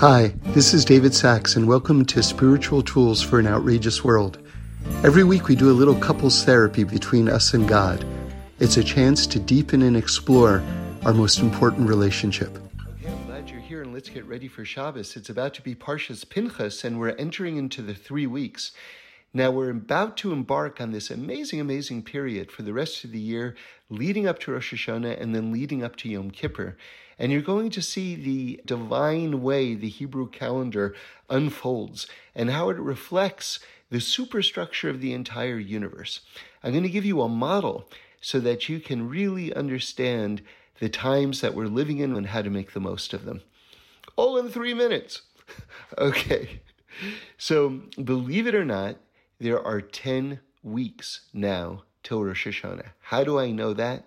Hi, this is David Sacks, and welcome to Spiritual Tools for an Outrageous World. Every week we do a little couples therapy between us and God. It's a chance to deepen and explore our most important relationship. Okay, I'm glad you're here, and let's get ready for Shabbos. It's about to be Parshas Pinchas, and we're entering into the three weeks. Now, we're about to embark on this amazing, amazing period for the rest of the year, leading up to Rosh Hashanah and then leading up to Yom Kippur. And you're going to see the divine way the Hebrew calendar unfolds and how it reflects the superstructure of the entire universe. I'm going to give you a model so that you can really understand the times that we're living in and how to make the most of them. All in three minutes. okay. So, believe it or not, there are 10 weeks now till Rosh Hashanah. How do I know that?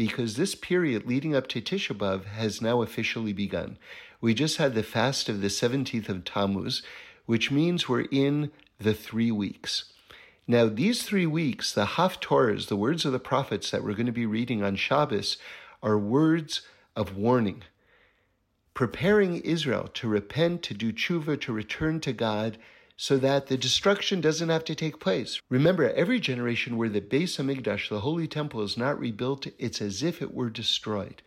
because this period leading up to Tisha B'Av has now officially begun. We just had the fast of the 17th of Tammuz, which means we're in the three weeks. Now, these three weeks, the Haftorahs, the words of the prophets that we're going to be reading on Shabbos, are words of warning, preparing Israel to repent, to do tshuva, to return to God, so that the destruction doesn't have to take place. Remember, every generation where the Beis Hamikdash, the Holy Temple, is not rebuilt, it's as if it were destroyed.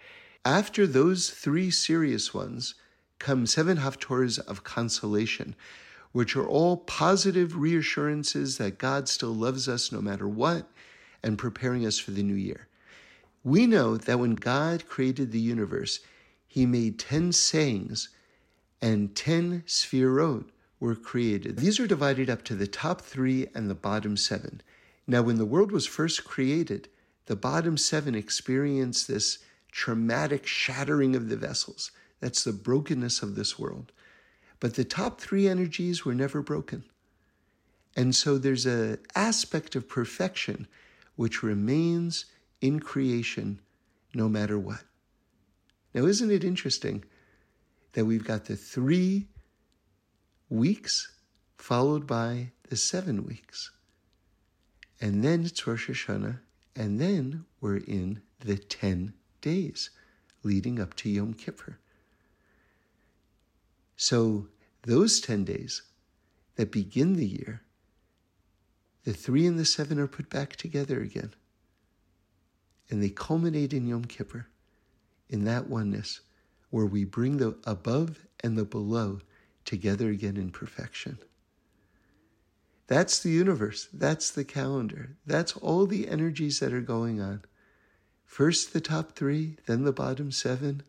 After those three serious ones come seven haftorahs of consolation, which are all positive reassurances that God still loves us no matter what and preparing us for the new year. We know that when God created the universe, he made 10 sayings and 10 sefirot, were created. These are divided up to the top three and the bottom seven. Now, when the world was first created, the bottom seven experienced this traumatic shattering of the vessels. That's the brokenness of this world. But the top three energies were never broken. And so there's an aspect of perfection which remains in creation no matter what. Now, isn't it interesting that we've got the three weeks, followed by the seven weeks. And then it's Rosh Hashanah, and then we're in the 10 days leading up to Yom Kippur. So, those 10 days that begin the year, the three and the seven are put back together again. And they culminate in Yom Kippur, in that oneness, where we bring the above and the below together again in perfection. That's the universe. That's the calendar. That's all the energies that are going on. First the top three, then the bottom seven,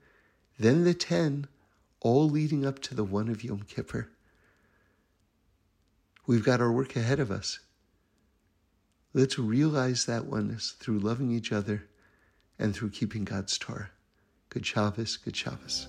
then the ten, all leading up to the one of Yom Kippur. We've got our work ahead of us. Let's realize that oneness through loving each other and through keeping God's Torah. Good Shabbos, good Shabbos.